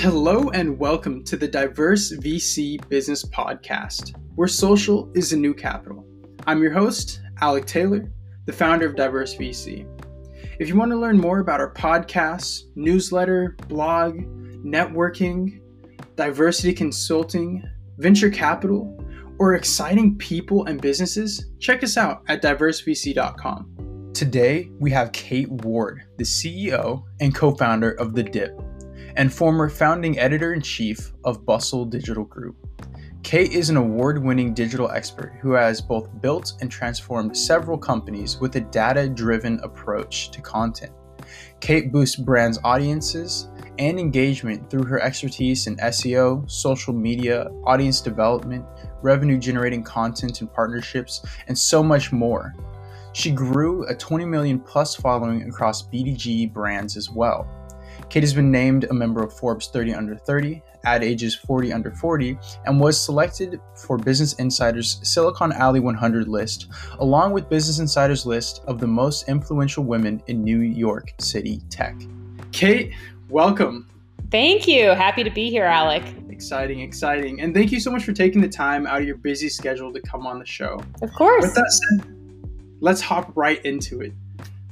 Hello and welcome to the Diverse VC Business Podcast, where social is the new capital. I'm your host, Alec Taylor, the founder of Diverse VC. If you want to learn more about our podcasts, newsletter, blog, networking, diversity consulting, venture capital, or exciting people and businesses, check us out at diversevc.com. Today, we have Kate Ward, the CEO and co founder of The Dip and former founding editor in chief of Bustle Digital Group. Kate is an award winning digital expert who has both built and transformed several companies with a data driven approach to content. Kate boosts brands' audiences and engagement through her expertise in SEO, social media, audience development, revenue generating content and partnerships, and so much more. She grew a 20 million plus following across BDG brands as well. Kate has been named a member of Forbes 30 Under 30, Ad Age's 40 Under 40, and was selected for Business Insider's Silicon Alley 100 list, along with Business Insider's list of the most influential women in New York City tech. Kate, welcome. Thank you. Happy to be here, Alec. Exciting, exciting. And thank you so much for taking the time out of your busy schedule to come on the show. Of course. With that said, let's hop right into it.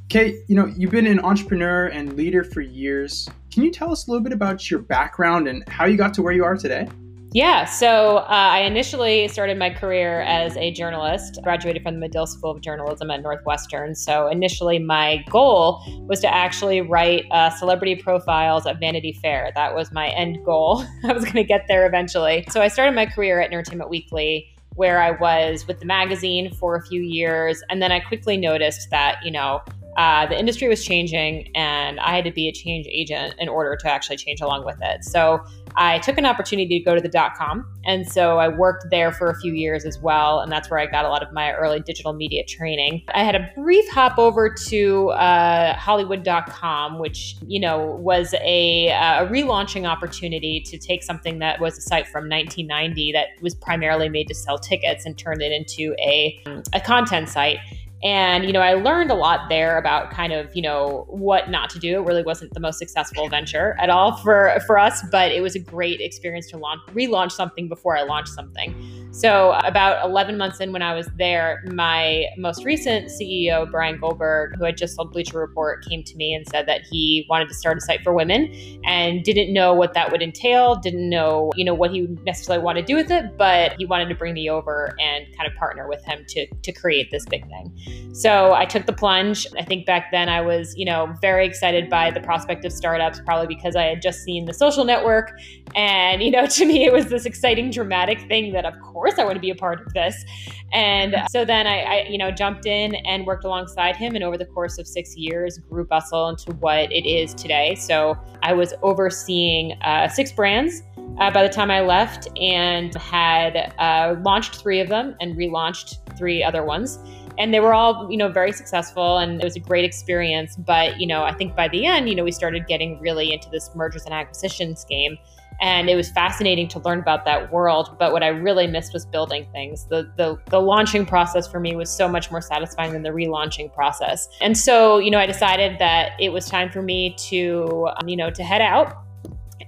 Kate, you know, you've been an entrepreneur and leader for years. Can you tell us a little bit about your background and how you got to where you are today? Yeah, so uh, I initially started my career as a journalist, graduated from the Medill School of Journalism at Northwestern. So initially, my goal was to actually write uh, celebrity profiles at Vanity Fair. That was my end goal. I was going to get there eventually. So I started my career at Entertainment Weekly where I was with the magazine for a few years. And then I quickly noticed that, you know, uh, the industry was changing and I had to be a change agent in order to actually change along with it. So I took an opportunity to go to the dot com. And so I worked there for a few years as well. And that's where I got a lot of my early digital media training. I had a brief hop over to uh, Hollywood.com, which, you know, was a, a relaunching opportunity to take something that was a site from 1990 that was primarily made to sell tickets and turn it into a, a content site. And, you know, I learned a lot there about kind of, you know, what not to do. It really wasn't the most successful venture at all for, for us, but it was a great experience to launch, relaunch something before I launched something. So, about 11 months in when I was there, my most recent CEO, Bryan Goldberg, who had just sold Bleacher Report, came to me and said that he wanted to start a site for women and didn't know what that would entail, didn't know, you know, what he necessarily wanted to do with it, but he wanted to bring me over and kind of partner with him to, to create this big thing. So I took the plunge. I think back then I was, you know, very excited by the prospect of startups, probably because I had just seen the social network. And, you know, to me, it was this exciting, dramatic thing that, of course, I want to be a part of this. And so then I, I, you know, jumped in and worked alongside him. And over the course of six years, grew Bustle into what it is today. So I was overseeing uh, six brands. Uh, by the time I left, and had uh, launched three of them and relaunched three other ones and they were all you know very successful and it was a great experience but you know i think by the end you know we started getting really into this mergers and acquisitions game and it was fascinating to learn about that world but what i really missed was building things. The, the the launching process for me was so much more satisfying than the relaunching process. And so you know i decided that it was time for me to um, you know to head out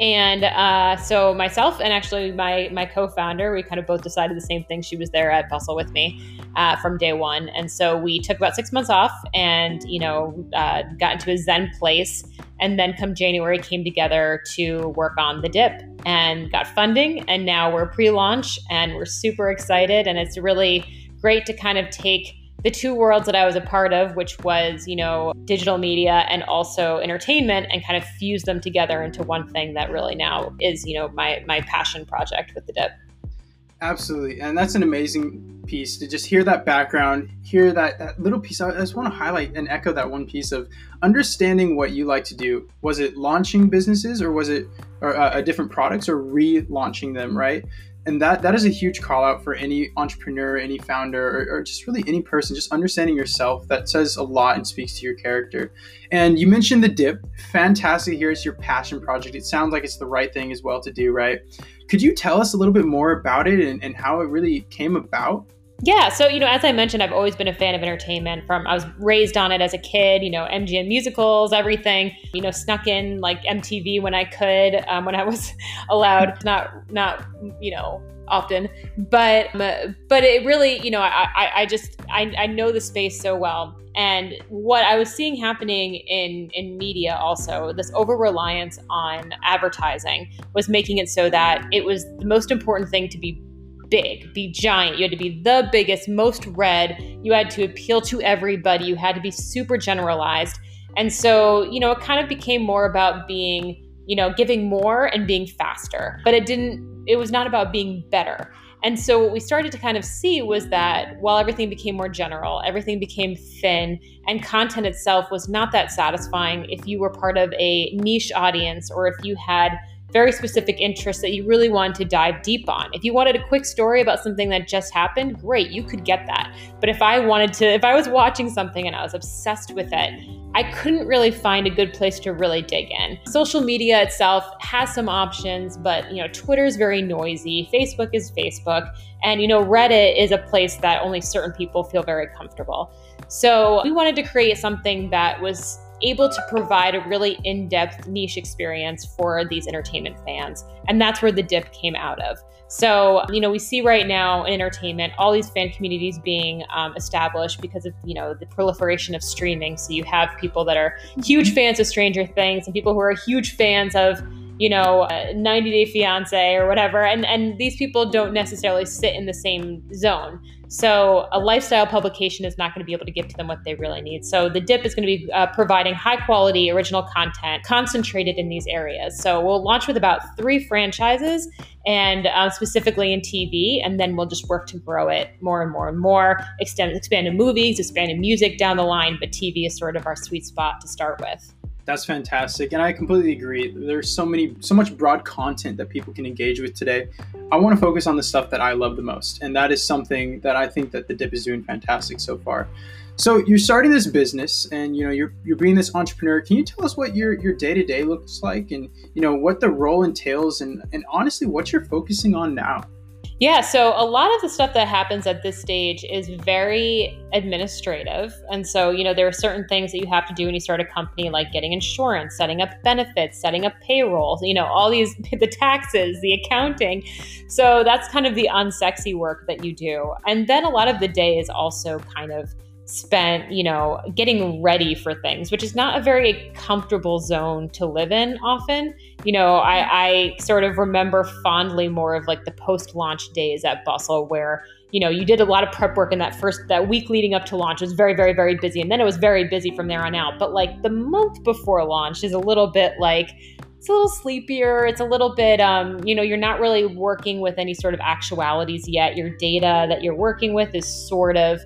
and uh, so myself and actually my my co-founder, we kind of both decided the same thing. She was there at Bustle with me uh, from day one, and so we took about six months off, and you know, uh, got into a Zen place, and then come January came together to work on the dip and got funding, and now we're pre-launch, and we're super excited, and it's really great to kind of take the two worlds that I was a part of, which was, you know, digital media and also entertainment, and kind of fuse them together into one thing that really now is, you know, my my passion project with the dip. Absolutely. And that's an amazing piece to just hear that background, hear that, that little piece. I just want to highlight and echo that one piece of understanding what you like to do. Was it launching businesses or was it or, uh, different products or relaunching them, right? And that that is a huge call out for any entrepreneur any founder or, or, just really any person just understanding yourself that says a lot and speaks to your character. And you mentioned the dip. Fantastic. Here it's your passion project. It sounds like it's the right thing as well to do right? Could you tell us a little bit more about it and, and how it really came about Yeah, so you know, as I mentioned, I've always been a fan of entertainment. From I was raised on it as a kid. You know, MGM musicals, everything. You know, snuck in like MTV when I could, um, when I was allowed. Not not you know often, but but it really you know I I, I just I, I know the space so well. And what I was seeing happening in in media also, this over reliance on advertising was making it so that it was the most important thing to be big, be giant. You had to be the biggest, most read. You had to appeal to everybody. You had to be super generalized. And so, you know, it kind of became more about being, you know, giving more and being faster. But it didn't, it was not about being better. And so, what we started to kind of see was that while everything became more general, everything became thin, and content itself was not that satisfying if you were part of a niche audience or if you had very specific interests that you really wanted to dive deep on. If you wanted a quick story about something that just happened, great, you could get that. But if I wanted to, if I was watching something and I was obsessed with it, I couldn't really find a good place to really dig in. Social media itself has some options, but you know, Twitter is very noisy, Facebook is Facebook, and you know, Reddit is a place that only certain people feel very comfortable. So, we wanted to create something that was able to provide a really in depth niche experience for these entertainment fans. And that's where the dip came out of. So, you know, we see right now in entertainment all these fan communities being um, established because of, you know, the proliferation of streaming. So you have people that are huge fans of Stranger Things and people who are huge fans of, you know, 90 Day Fiance or whatever. And, and these people don't necessarily sit in the same zone. So a lifestyle publication is not going to be able to give to them what they really need. So the DIP is going to be uh, providing high quality original content concentrated in these areas. So we'll launch with about three franchises and uh, specifically in TV, and then we'll just work to grow it more and more and more, extend, expand to movies, expand to music down the line. But TV is sort of our sweet spot to start with. That's fantastic. And I completely agree. There's so many, so much broad content that people can engage with today. I want to focus on the stuff that I love the most. And that is something that I think that the dip is doing fantastic so far. So you're starting this business and you know you're you're being this entrepreneur. Can you tell us what your your day-to-day looks like and you know what the role entails and and honestly what you're focusing on now? Yeah, so a lot of the stuff that happens at this stage is very administrative. And so, you know, there are certain things that you have to do when you start a company, like getting insurance, setting up benefits, setting up payroll, you know, all these, the taxes, the accounting. So that's kind of the unsexy work that you do. And then a lot of the day is also kind of spent, you know, getting ready for things, which is not a very comfortable zone to live in often. You know, I, I sort of remember fondly more of like the post launch days at Bustle where you know you did a lot of prep work in that first that week leading up to launch. It was very very very busy and then it was very busy from there on out. But like the month before launch is a little bit like it's a little sleepier. It's a little bit um, you know you're not really working with any sort of actualities yet. Your data that you're working with is sort of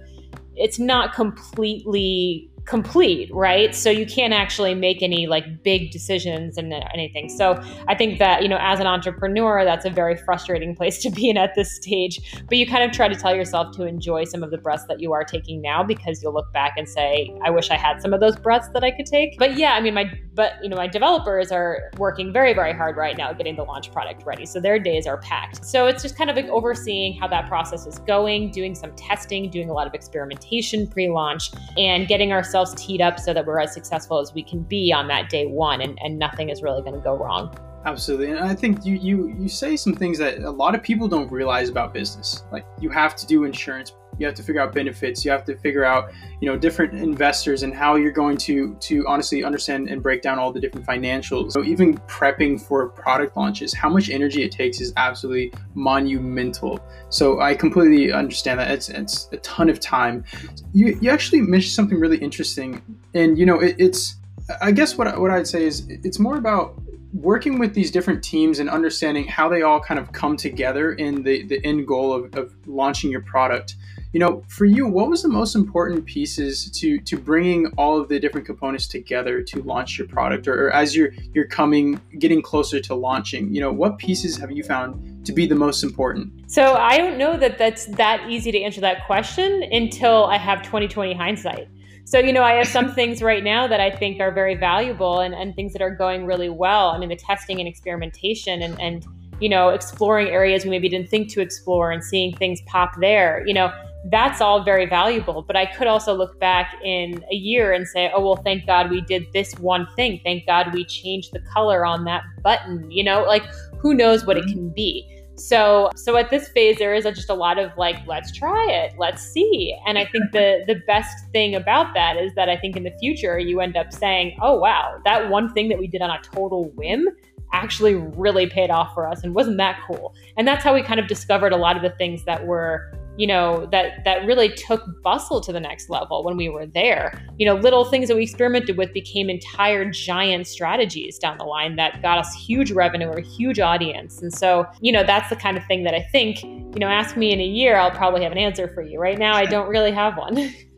it's not completely complete, right? Mm-hmm. So you can't actually make any like big decisions and anything. So I think that, you know, as an entrepreneur, that's a very frustrating place to be in at this stage. But you kind of try to tell yourself to enjoy some of the breaths that you are taking now because you'll look back and say, I wish I had some of those breaths that I could take. But yeah, I mean, my, but, you know, my developers are working very, very hard right now getting the launch product ready. So their days are packed. So it's just kind of like overseeing how that process is going, doing some testing, doing a lot of experimentation pre launch, and getting our ourselves teed up so that we're as successful as we can be on that day one and, and nothing is really going to go wrong. Absolutely. And I think you, you you say some things that a lot of people don't realize about business. Like you have to do insurance you have to figure out benefits. You have to figure out you know different investors and how you're going to to honestly understand and break down all the different financials. So even prepping for product launches how much energy it takes is absolutely monumental. So i completely understand that. It's it's a ton of time. You you actually mentioned something really interesting. And you know it, it's i guess what, what i'd say is it's more about working with these different teams and understanding how they all kind of come together in the, the end goal of, of launching your product you know for you what was the most important pieces to to bringing all of the different components together to launch your product? Or, or as you're you're coming getting closer to launching you know what pieces have you found to be the most important? So i don't know that that's that easy to answer that question until i have 2020 hindsight. So you know i have some things right now that i think are very valuable and, and things that are going really well. I mean the testing and experimentation and and you know exploring areas we maybe didn't think to explore and seeing things pop there. You know that's all very valuable. But I could also look back in a year and say, oh, well, thank God we did this one thing. Thank God we changed the color on that button. You know, like who knows what it mm-hmm. can be. So so at this phase there is just a lot of like let's try it, let's see. And I think the the best thing about that is that I think in the future you end up saying, "Oh wow, that one thing that we did on a total whim actually really paid off for us and wasn't that cool." And that's how we kind of discovered a lot of the things that were you know that that really took bustle to the next level when we were there. You know little things that we experimented with became entire giant strategies down the line that got us huge revenue or a huge audience. And so you know that's the kind of thing that i think you know ask me in a year i'll probably have an answer for you. Right now i don't really have one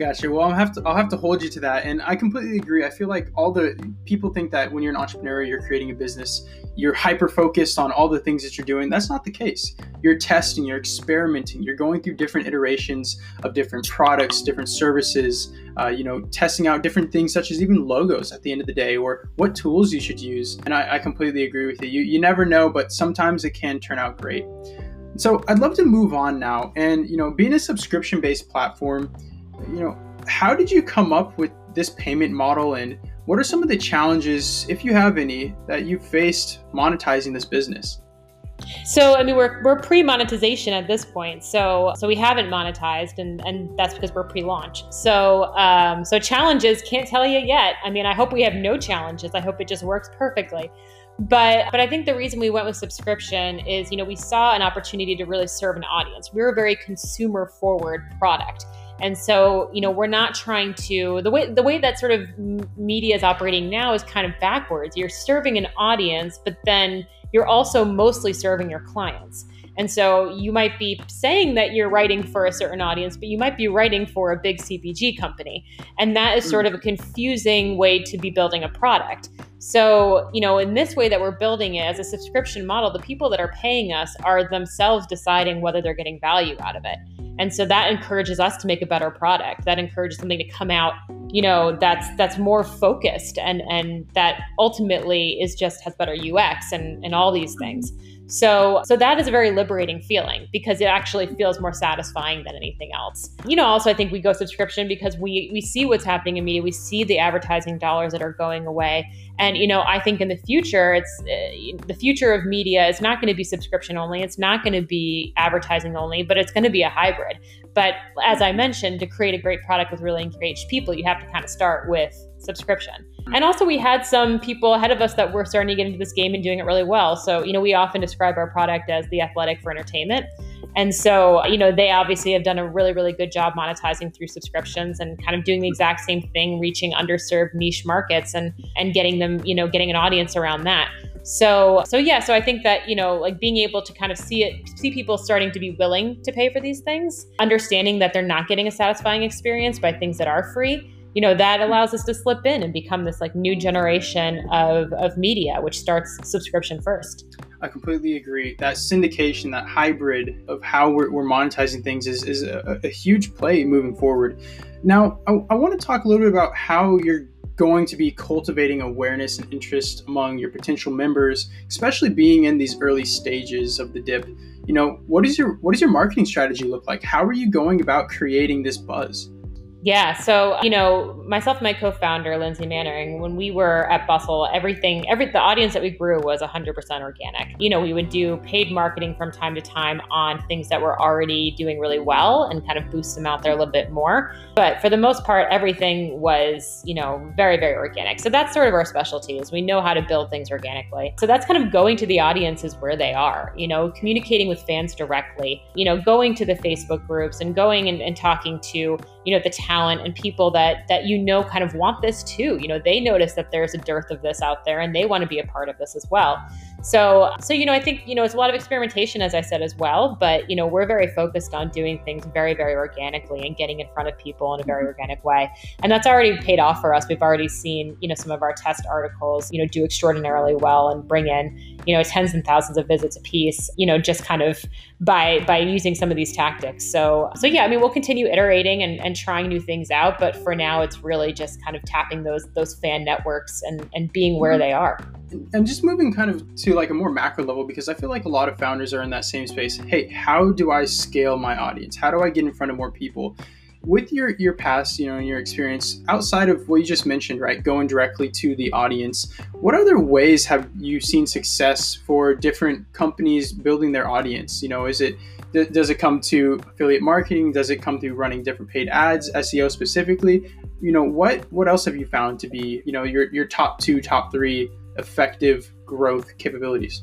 Gotcha. Well, I'll have to I'll have to hold you to that, and I completely agree. I feel like all the people think that when you're an entrepreneur, you're creating a business, you're hyper focused on all the things that you're doing. That's not the case. You're testing, you're experimenting, you're going through different iterations of different products, different services. Uh, you know, testing out different things such as even logos at the end of the day, or what tools you should use. And I, I completely agree with you. You you never know, but sometimes it can turn out great. So I'd love to move on now, and you know, being a subscription based platform you know, how did you come up with this payment model and what are some of the challenges, if you have any, that you've faced monetizing this business? So I mean we're we're pre-monetization at this point. So so we haven't monetized and and that's because we're pre-launch. So um so challenges can't tell you yet. I mean I hope we have no challenges. I hope it just works perfectly. But but I think the reason we went with subscription is you know we saw an opportunity to really serve an audience. We're a very consumer forward product. And so, you know, we're not trying to the way the way that sort of media is operating now is kind of backwards. You're serving an audience, but then you're also mostly serving your clients. And so you might be saying that you're writing for a certain audience, but you might be writing for a big CPG company. And that is sort hmm. of a confusing way to be building a product. So, you know, in this way that we're building it as a subscription model, the people that are paying us are themselves deciding whether they're getting value out of it. And so that encourages us to make a better product. That encourages something to come out, you know, that's that's more focused and and that ultimately is just has better UX and and all these things. So, so that is a very liberating feeling because it actually feels more satisfying than anything else. You know, also I think we go subscription because we we see what's happening in media, we see the advertising dollars that are going away, and you know, I think in the future, it's uh, the future of media is not going to be subscription only. It's not going to be advertising only, but it's going to be a hybrid. But as I mentioned, to create a great product with really engaged people, you have to kind of start with subscription. And also, we had some people ahead of us that were starting to get into this game and doing it really well. So, you know, we often describe our product as the athletic for entertainment. And so, you know, they obviously have done a really, really good job monetizing through subscriptions and kind of doing the exact same thing, reaching underserved niche markets and and getting them, you know, getting an audience around that. So, so yeah, so I think that, you know, like being able to kind of see it, see people starting to be willing to pay for these things, understanding that they're not getting a satisfying experience by things that are free you know that allows us to slip in and become this like new generation of, of media which starts subscription first i completely agree. That syndication that hybrid of how we're, we're monetizing things is, is a, a, huge play moving forward. Now I, I want to talk a little bit about how you're going to be cultivating awareness and interest among your potential members especially being in these early stages of the dip. You know what is your what does your marketing strategy look like? How are you going about creating this buzz yeah. So, you know, myself and my co-founder, Lindsay Mannering, when we were at Bustle, everything, every the audience that we grew was 100% organic. You know, we would do paid marketing from time to time on things that were already doing really well and kind of boost them out there a little bit more. But for the most part, everything was, you know, very, very organic. So that's sort of our specialty is we know how to build things organically. So that's kind of going to the audiences where they are, you know, communicating with fans directly, you know, going to the Facebook groups and going and, and talking to, you know, the talent and people that that you know kind of want this too. You know, they notice that there's a dearth of this out there and they want to be a part of this as well. So, so you know, I think you know it's a lot of experimentation, as I said as well. But you know, we're very focused on doing things very, very organically and getting in front of people in a very organic way, and that's already paid off for us. We've already seen you know some of our test articles, you know, do extraordinarily well and bring in you know tens and thousands of visits a piece. You know, just kind of by by using some of these tactics. So, so yeah, I mean, we'll continue iterating and, and trying new things out, but for now, it's really just kind of tapping those those fan networks and and being where mm-hmm. they are. and just moving kind of to like a more macro level because i feel like a lot of founders are in that same space. Hey how do i scale my audience? How do i get in front of more people? With your your past you know your experience outside of what you just mentioned right going directly to the audience what other ways have you seen success for different companies building their audience? You know is it does it come to affiliate marketing? Does it come through running different paid ads seo specifically? You know what what else have you found to be you know your your top two top three effective growth capabilities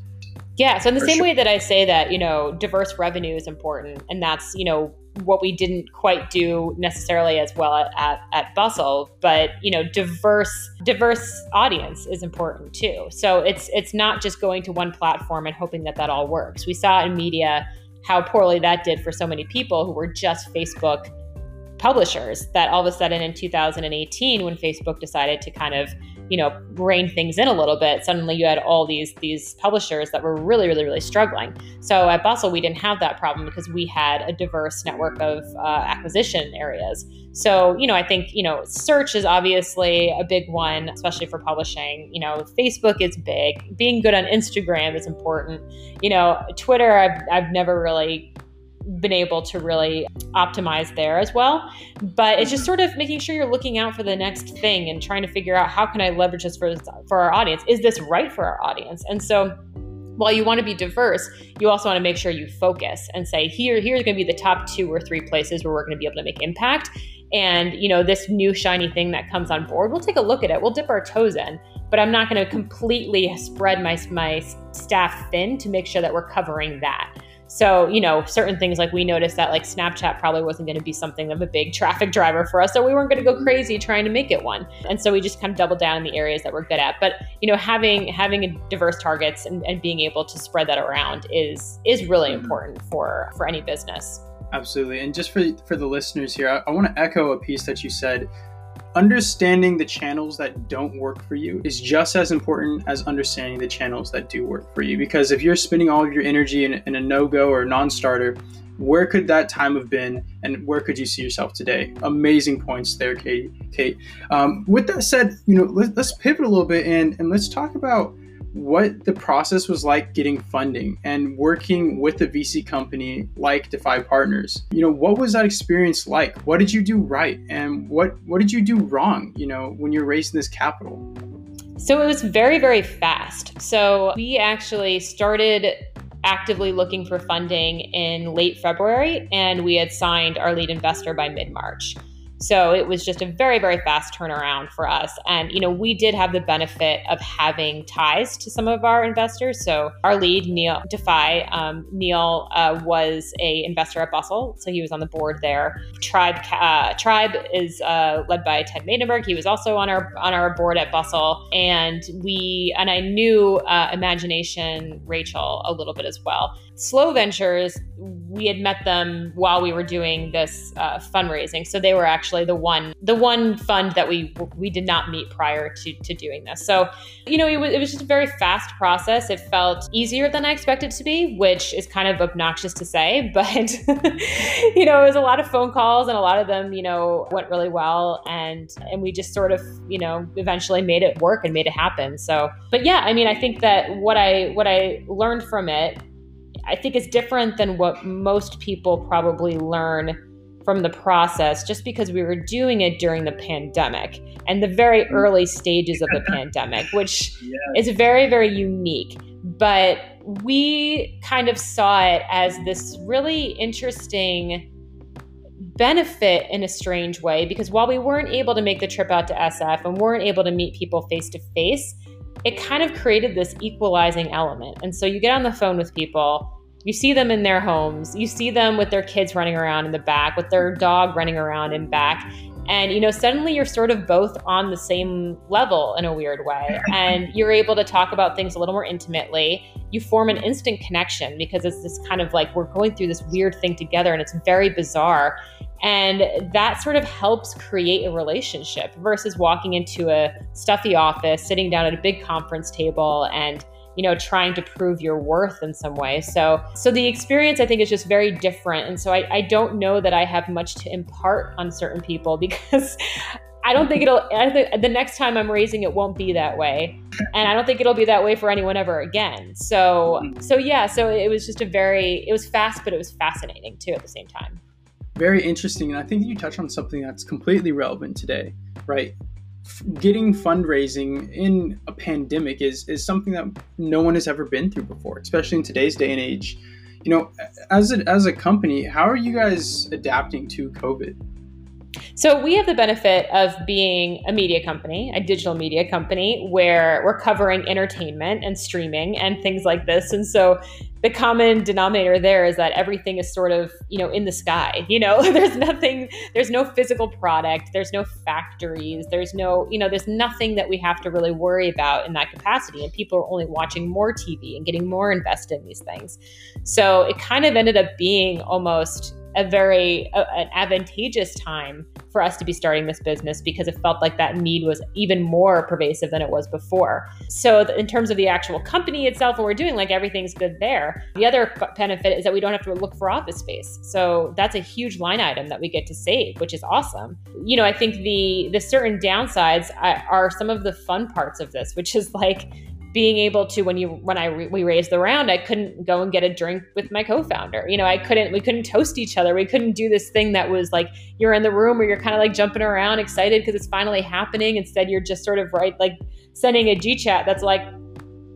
yeah so in the same sure. way that i say that you know diverse revenue is important and that's you know what we didn't quite do necessarily as well at, at, at, Bustle, but you know, diverse diverse audience is important too. So it's it's not just going to one platform and hoping that that all works. We saw in media how poorly that did for so many people who were just Facebook publishers that all of a sudden in 2018 when Facebook decided to kind of you know rein things in a little bit suddenly you had all these these publishers that were really really really struggling. So at bustle we didn't have that problem because we had a diverse network of uh, acquisition areas. So you know i think you know search is obviously a big one especially for publishing. You know facebook is big. Being good on instagram is important. You know twitter i've, I've never really been able to really optimize there as well. But it's just mm-hmm. sort of making sure you're looking out for the next thing and trying to figure out how can I leverage this for for our audience? Is this right for our audience? And so while you want to be diverse, you also want to make sure you focus and say here here's going to be the top two or three places where we're going to be able to make impact. And you know this new shiny thing that comes on board, we'll take a look at it. We'll dip our toes in, but I'm not going to completely spread my my staff thin to make sure that we're covering that. So, you know, certain things like we noticed that like Snapchat probably wasn't going to be something of a big traffic driver for us. So we weren't going to go crazy trying to make it one. And so we just kind of doubled down in the areas that we're good at. But, you know, having having diverse targets and, and being able to spread that around is is really mm-hmm. important for for any business. Absolutely. And just for for the listeners here, I, I want to echo a piece that you said understanding the channels that don't work for you is just as important as understanding the channels that do work for you. Because if you're spending all of your energy in, in a no go or non starter, where could that time have been and where could you see yourself today? Amazing points there kate. Kate. Um, with that said you know let, us pivot a little bit and, and let's talk about what the process was like getting funding and working with a VC company like Defy Partners. You know, what was that experience like? What did you do right and what what did you do wrong, you know, when you're raising this capital? So it was very very fast. So we actually started actively looking for funding in late February and we had signed our lead investor by mid-March. So it was just a very, very fast turnaround for us. And, you know, we did have the benefit of having ties to some of our investors. So our lead, Neil Defy, um, Neil uh, was a investor at Bustle. So he was on the board there. Tribe uh, Tribe is uh, led by Ted Maidenberg. He was also on our on our board at Bustle. And we, and I knew uh, Imagination Rachel a little bit as well. Slow Ventures, we had met them while we were doing this uh, fundraising. So they were actually the one the one fund that we we did not meet prior to, to doing this. So, you know, it was, it was just a very fast process. It felt easier than I expected to be, which is kind of obnoxious to say, but you know, it was a lot of phone calls and a lot of them, you know, went really well and and we just sort of, you know, eventually made it work and made it happen. So, but yeah, I mean, I think that what I what I learned from it I think is different than what most people probably learn from the process just because we were doing it during the pandemic and the very mm-hmm. early stages of the pandemic, which is very, very unique. But we kind of saw it as this really interesting benefit in a strange way because while we weren't able to make the trip out to SF and weren't able to meet people face to face, it kind of created this equalizing element. And so you get on the phone with people you see them in their homes. You see them with their kids running around in the back, with their dog running around in back. And, you know, suddenly you're sort of both on the same level in a weird way. And you're able to talk about things a little more intimately. You form an instant connection because it's this kind of like we're going through this weird thing together and it's very bizarre. And that sort of helps create a relationship versus walking into a stuffy office, sitting down at a big conference table and you know trying to prove your worth in some way so so the experience i think is just very different and so i, I don't know that i have much to impart on certain people because I don't think it'll. I think the next time I'm raising it won't be that way, and I don't think it'll be that way for anyone ever again. So, so yeah. So it was just a very. It was fast, but it was fascinating too at the same time. Very interesting, and I think you touched on something that's completely relevant today, right? Getting fundraising in a pandemic is is something that no one has ever been through before, especially in today's day and age. You know, as a, as a company, how are you guys adapting to COVID? So we have the benefit of being a media company, a digital media company, where we're covering entertainment and streaming and things like this. And so the common denominator there is that everything is sort of, you know, in the sky. You know, there's nothing, there's no physical product, there's no factories, there's no, you know, there's nothing that we have to really worry about in that capacity. And people are only watching more TV and getting more invested in these things. So it kind of ended up being almost a very uh, an advantageous time for us to be starting this business because it felt like that need was even more pervasive than it was before. So in terms of the actual company itself, what we're doing, like everything's good there. The other benefit is that we don't have to look for office space. So that's a huge line item that we get to save, which is awesome. You know, I think the the certain downsides are some of the fun parts of this, which is like being able to when you when I re, we raised the round, I couldn't go and get a drink with my co-founder. You know, I couldn't we couldn't toast each other. We couldn't do this thing that was like you're in the room where you're kind of like jumping around, excited because it's finally happening. Instead, you're just sort of right like sending a G chat that's like,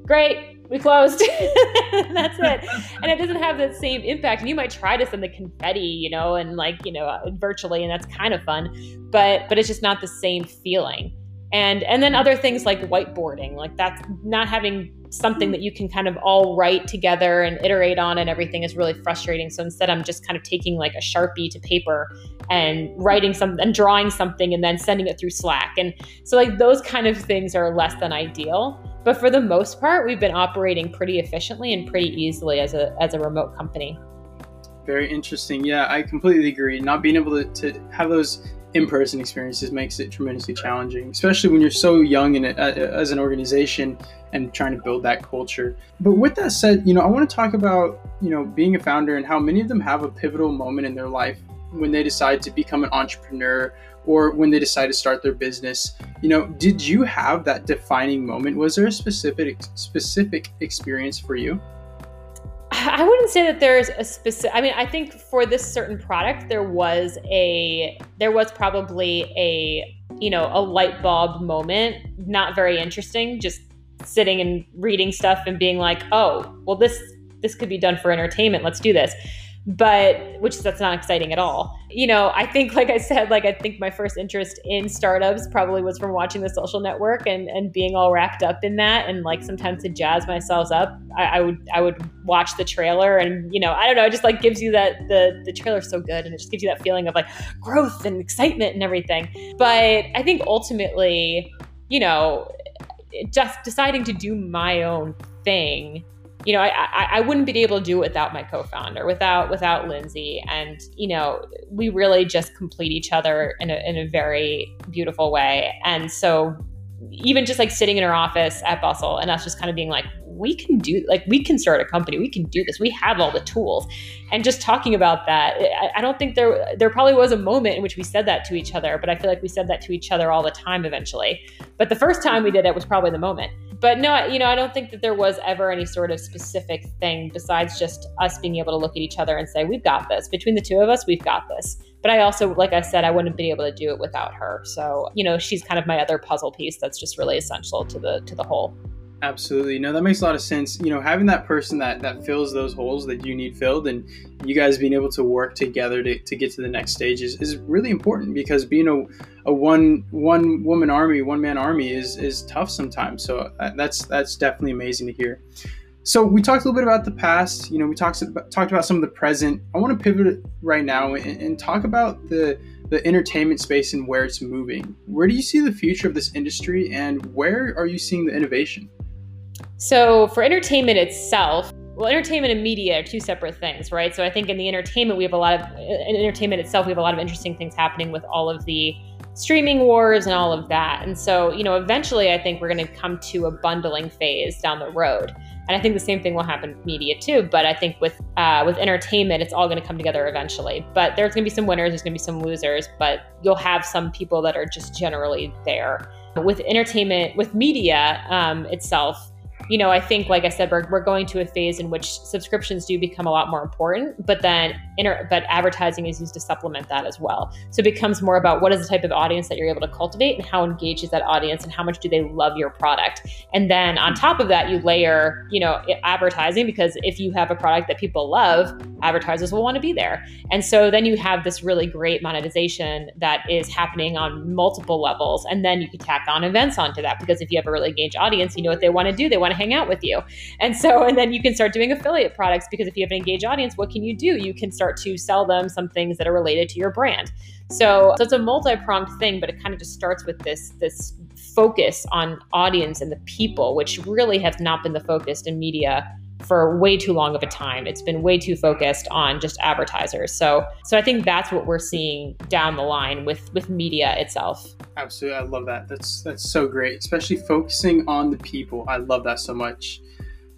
great, we closed. that's it. And it doesn't have that same impact. And you might try to send the confetti, you know, and like, you know, uh, virtually, and that's kind of fun. But but it's just not the same feeling and and then other things like whiteboarding like that's not having something that you can kind of all write together and iterate on and everything is really frustrating. So instead i'm just kind of taking like a sharpie to paper and writing some and drawing something and then sending it through slack. And so like those kind of things are less than ideal. But for the most part we've been operating pretty efficiently and pretty easily as a as a remote company. Very interesting. Yeah i completely agree. Not being able to, to have those in-person experiences makes it tremendously challenging especially when you're so young in uh, as an organization and trying to build that culture. But with that said you know i want to talk about you know being a founder and how many of them have a pivotal moment in their life when they decide to become an entrepreneur or when they decide to start their business. You know did you have that defining moment? Was there a specific specific experience for you I wouldn't say that there's a specific. I mean, I think for this certain product, there was a there was probably a you know a light bulb moment. Not very interesting. Just sitting and reading stuff and being like, oh, well, this this could be done for entertainment. Let's do this but which that's not exciting at all. You know, I think, like I said, like I think my first interest in startups probably was from watching the social network and, and being all wrapped up in that. And like sometimes to jazz myself up, I, I would I would watch the trailer and you know, I don't know, it just like gives you that the the trailer's so good and it just gives you that feeling of like growth and excitement and everything. But I think ultimately, you know, just deciding to do my own thing you know, I, I, wouldn't be able to do it without my co-founder, without without Lindsay, and you know, we really just complete each other in a in a very beautiful way. And so, even just like sitting in her office at Bustle, and us just kind of being like, we can do, like, we can start a company, we can do this, we have all the tools, and just talking about that, I, I don't think there there probably was a moment in which we said that to each other, but I feel like we said that to each other all the time eventually. But the first time we did it was probably the moment but no, you know, I don't think that there was ever any sort of specific thing besides just us being able to look at each other and say, we've got this. Between the two of us, we've got this. But I also, like I said, I wouldn't be able to do it without her. So, you know, she's kind of my other puzzle piece that's just really essential to the to the whole. Absolutely. No, that makes a lot of sense. You know, having that person that that fills those holes that you need filled and you guys being able to work together to, to get to the next stage is, is really important because being a, a one one woman army, one man army is is tough sometimes. So uh, that's that's definitely amazing to hear. So we talked a little bit about the past. You know, we talked about, talked about some of the present. I want to pivot right now and, and talk about the the entertainment space and where it's moving. Where do you see the future of this industry, and where are you seeing the innovation? So, for entertainment itself, well, entertainment and media are two separate things, right? So, I think in the entertainment, we have a lot of, in entertainment itself, we have a lot of interesting things happening with all of the streaming wars and all of that. And so, you know, eventually I think we're going to come to a bundling phase down the road. And I think the same thing will happen with media too. But I think with uh, with entertainment, it's all going to come together eventually. But there's going to be some winners, there's going to be some losers, but you'll have some people that are just generally there. With entertainment, with media um, itself, you know, I think, like I said, we're, we're going to a phase in which subscriptions do become a lot more important, but then inter- but advertising is used to supplement that as well. So it becomes more about what is the type of audience that you're able to cultivate and how engaged is that audience and how much do they love your product. And then on top of that, you layer, you know, advertising because if you have a product that people love, advertisers will want to be there. And so then you have this really great monetization that is happening on multiple levels. And then you can tack on events onto that because if you have a really engaged audience, you know what they want to do. They want to hang out with you. And so, and then you can start doing affiliate products because if you have an engaged audience, what can you do? You can start to sell them some things that are related to your brand. So, so it's a multi-pronged thing, but it kind of just starts with this this focus on audience and the people, which really has not been the focus in media for way too long of a time. It's been way too focused on just advertisers. So so I think that's what we're seeing down the line with with media itself. Absolutely. I love that. That's that's so great, especially focusing on the people. I love that so much.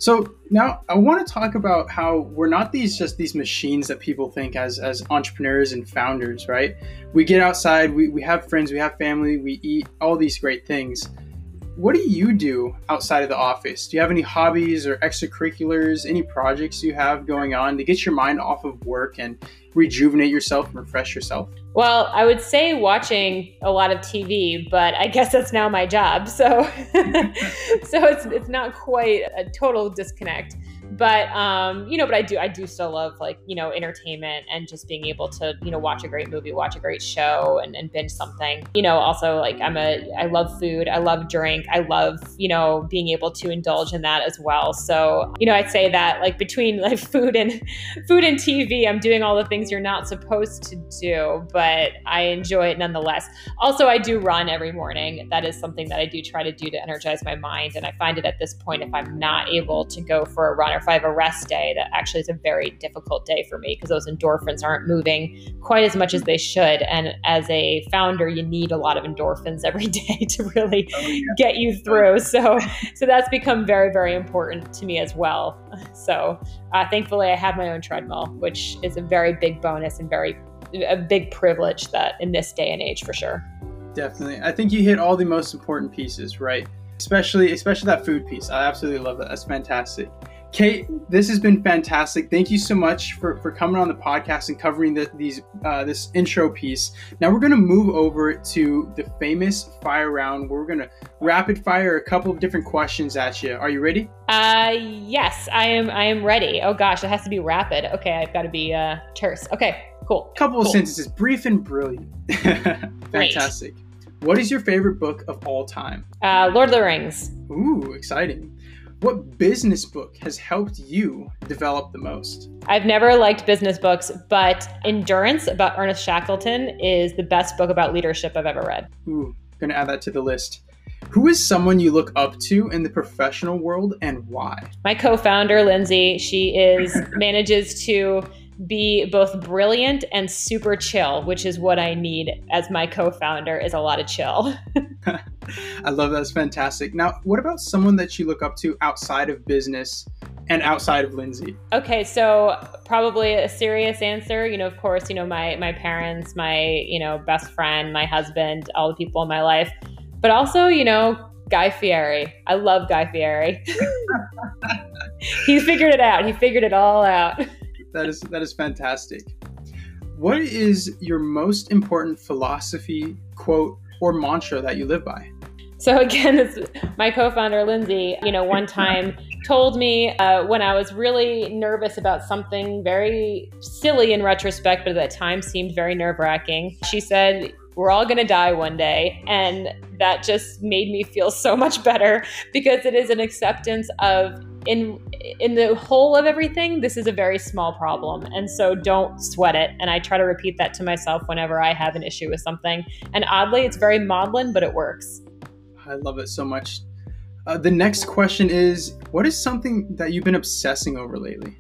So now I want to talk about how we're not these just these machines that people think as as entrepreneurs and founders, right? We get outside, we, we have friends, we have family, we eat all these great things what do you do outside of the office? Do you have any hobbies or extracurriculars, any projects you have going on to get your mind off of work and rejuvenate yourself and refresh yourself? Well, I would say watching a lot of TV, but I guess that's now my job. So so it's it's not quite a total disconnect but um, you know, but I do I do still love like you know entertainment and just being able to you know watch a great movie, watch a great show, and, and binge something. You know, also like I'm a I love food, I love drink, I love you know being able to indulge in that as well. So you know, I'd say that like between like food and food and TV, I'm doing all the things you're not supposed to do, but I enjoy it nonetheless. Also, I do run every morning. That is something that I do try to do to energize my mind, and I find it at this point if I'm not able to go for a run or if I have a rest day, that actually is a very difficult day for me because those endorphins aren't moving quite as much as they should. And as a founder, you need a lot of endorphins every day to really oh, yeah. get you through. So, so that's become very, very important to me as well. So, uh, thankfully, I have my own treadmill, which is a very big bonus and very a big privilege that in this day and age for sure. Definitely, I think you hit all the most important pieces, right? Especially, especially that food piece. I absolutely love that. That's fantastic. Kate, this has been fantastic. Thank you so much for, for coming on the podcast and covering the, these uh, this intro piece. Now we're going to move over to the famous fire round where we're going to rapid fire a couple of different questions at you. Are you ready? Uh, yes, I am. I am ready. Oh gosh, it has to be rapid. Okay, I've got to be uh, terse. Okay, cool. Couple cool. of sentences, brief and brilliant. fantastic. Great. What is your favorite book of all time? Uh, Lord of the Rings. Ooh, exciting. What business book has helped you develop the most? I've never liked business books, but Endurance about Ernest Shackleton is the best book about leadership I've ever read. Ooh, gonna add that to the list. Who is someone you look up to in the professional world and why? My co-founder Lindsay, she is manages to be both brilliant and super chill, which is what I need as my co-founder is a lot of chill. I love that. It's fantastic. Now, what about someone that you look up to outside of business and outside of Lindsay? Okay, so probably a serious answer. You know, of course, you know my my parents, my you know best friend, my husband, all the people in my life, but also you know Guy Fieri. I love Guy Fieri. he figured it out. He figured it all out. That is that is fantastic. What is your most important philosophy, quote, or mantra that you live by? So again, my co-founder Lindsay, you know, one time told me uh, when I was really nervous about something very silly in retrospect, but at that time seemed very nerve-wracking. She said, "We're all going to die one day," and that just made me feel so much better because it is an acceptance of in in the whole of everything this is a very small problem. And so don't sweat it. And i try to repeat that to myself whenever i have an issue with something. And oddly it's very maudlin but it works. I love it so much. Uh, the next question is what is something that you've been obsessing over lately?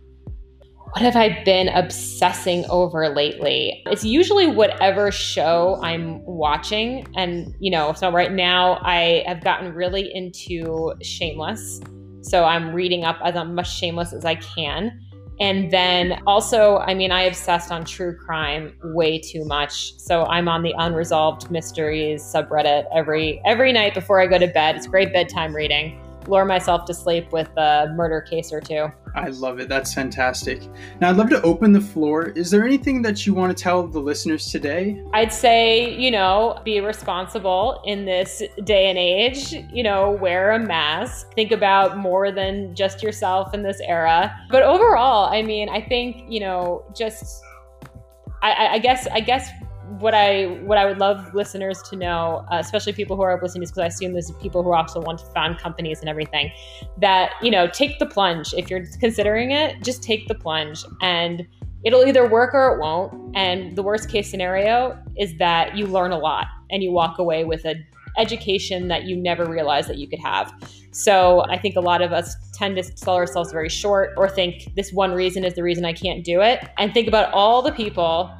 What have I been obsessing over lately? It's usually whatever show I'm watching. And, you know, so right now I have gotten really into Shameless So I'm reading up as much shameless as I can. And then also, I mean, I obsessed on true crime way too much. So I'm on the unresolved mysteries subreddit every every night before I go to bed. It's great bedtime reading lure myself to sleep with a murder case or two. I love it. That's fantastic. Now, I'd love to open the floor. Is there anything that you want to tell the listeners today? I'd say, you know, be responsible in this day and age. You know, wear a mask. Think about more than just yourself in this era. But overall, I mean, I think, you know, just. I, I guess I guess what I what I would love listeners to know, uh, especially people who are listening, because I assume there's people who also want to found companies and everything, that you know take the plunge if you're considering it. Just take the plunge, and it'll either work or it won't. And the worst case scenario is that you learn a lot and you walk away with an education that you never realized that you could have. So I think a lot of us tend to sell ourselves very short or think this one reason is the reason I can't do it, and think about all the people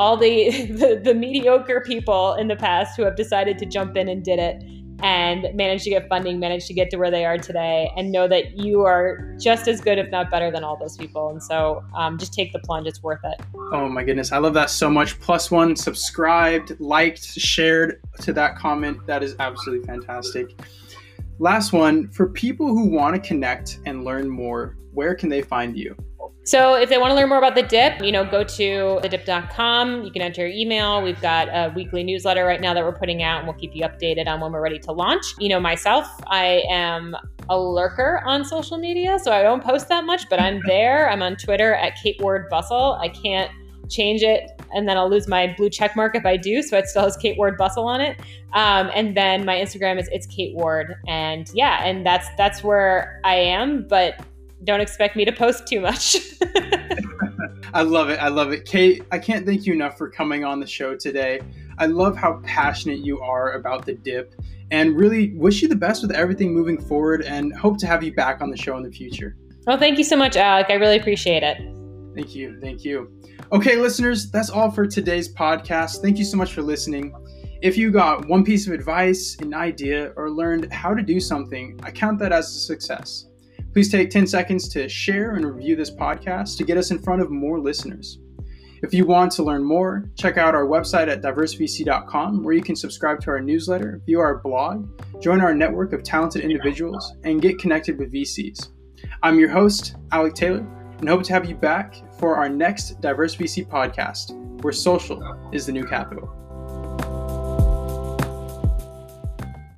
all the, the, the mediocre people in the past who have decided to jump in and did it and managed to get funding, managed to get to where they are today, and know that you are just as good, if not better, than all those people. And so um, just take the plunge, it's worth it. Oh my goodness, I love that so much. Plus one, subscribed, liked, shared to that comment. That is absolutely fantastic. Last one for people who want to connect and learn more, where can they find you? So if they want to learn more about the dip, you know, go to thedip.com. You can enter your email. We've got a weekly newsletter right now that we're putting out and we'll keep you updated on when we're ready to launch. You know, myself, I am a lurker on social media, so I don't post that much, but I'm there. I'm on Twitter at Kate Ward Bustle. I can't change it and then I'll lose my blue check mark if I do. So it still has Kate Ward Bustle on it. Um, and then my Instagram is it's Kate Ward. And yeah, and that's that's where I am. But don't expect me to post too much. I love it. I love it. Kate, I can't thank you enough for coming on the show today. I love how passionate you are about the dip and really wish you the best with everything moving forward and hope to have you back on the show in the future. Well, thank you so much, Alec. I really appreciate it. Thank you. Thank you. Okay, listeners, that's all for today's podcast. Thank you so much for listening. If you got one piece of advice, an idea, or learned how to do something, I count that as a success. Please take 10 seconds to share and review this podcast to get us in front of more listeners. If you want to learn more, check out our website at diversevc.com where you can subscribe to our newsletter, view our blog, join our network of talented individuals, and get connected with VCs. I'm your host, Alec Taylor, and hope to have you back for our next Diverse VC podcast, where social is the new capital.